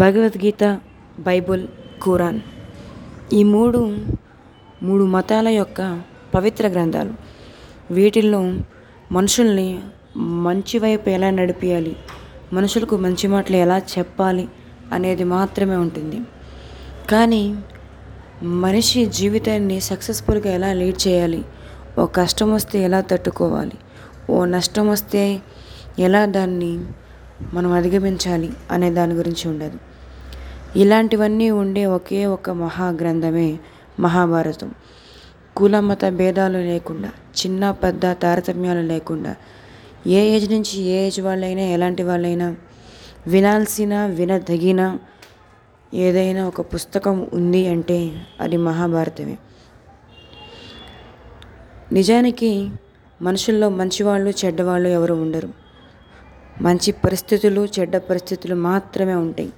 Bhagavad Gita Bible Quran ఈ మూడు మూడు మతాల యొక్క పవిత్ర గ్రంథాలు. వీటిల్లో మనుషుల్ని మంచి వైపు ఎలా నడిపియాలి మనుషులకు మంచి మాటలు ఎలా చెప్పాలి అనేది మాత్రమే ఉంటుంది. కానీ మనిషి జీవితాన్ని సక్సెస్ఫుల్గా ఎలా లీడ్ చేయాలి ఓ కష్టం వస్తే ఎలా తట్టుకోవాలి ఓ నష్టం వస్తే ఎలా దాన్ని మనం అధిగమించాలి అనే దాని గురించి ఉండదు. ఇలాంటివన్నీ ఉండే ఒకే ఒక మహాగ్రంథమే మహాభారతం. కుల మత భేదాలు లేకుండా చిన్న పెద్ద తారతమ్యాలు లేకుండా ఏ ఏజ్ నుంచి ఏ ఏజ్ వాళ్ళైనా ఎలాంటి వాళ్ళైనా వినాల్సిన వినదగిన ఏదైనా ఒక పుస్తకం ఉంది అంటే అది మహాభారతమే. నిజానికి మనుషుల్లో మంచివాళ్ళు చెడ్డవాళ్ళు ఎవరు ఉండరు. మంచి పరిస్థితులు చెడ్డ పరిస్థితులు మాత్రమే ఉంటాయి.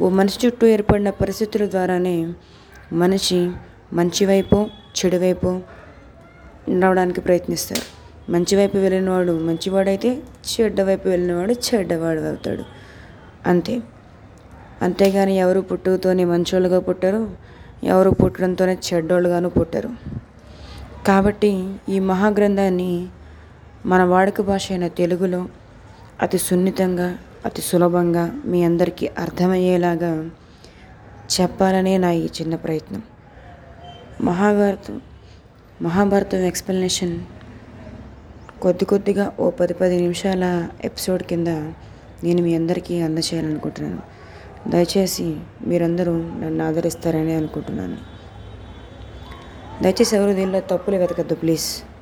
ఓ మనిషి చుట్టూ ఏర్పడిన పరిస్థితుల ద్వారానే మనిషి మంచి వైపు చెడు వైపు నడవడానికి ప్రయత్నిస్తారు. మంచి వైపు వెళ్ళినవాడు మంచివాడైతే చెడ్డ వైపు వెళ్ళినవాడు చెడ్డవాడు అవుతాడు. అంతే. అంతేగాని ఎవరు పుట్టుకతోనే మంచోళ్ళుగా పుట్టరు ఎవరు పుట్టడంతోనే చెడ్డోళ్ళుగాను పుట్టరు. కాబట్టి ఈ మహాగ్రంథాన్ని మన వాడుక భాష అయిన తెలుగులో అతి సున్నితంగా అతి సులభంగా మీ అందరికీ అర్థమయ్యేలాగా చెప్పాలనే నా ఈ చిన్న ప్రయత్నం. మహాభారతం మహాభారతం ఎక్స్ప్లెనేషన్ కొద్ది కొద్దిగా ఓ పది పది నిమిషాల ఎపిసోడ్ కింద నేను మీ అందరికీ అందచేయాలనుకుంటున్నాను. దయచేసి మీరందరూ నన్ను ఆదరిస్తారని అనుకుంటున్నాను. దయచేసి ఎవరు దీనిలో తప్పులు వెతకద్దు ప్లీజ్.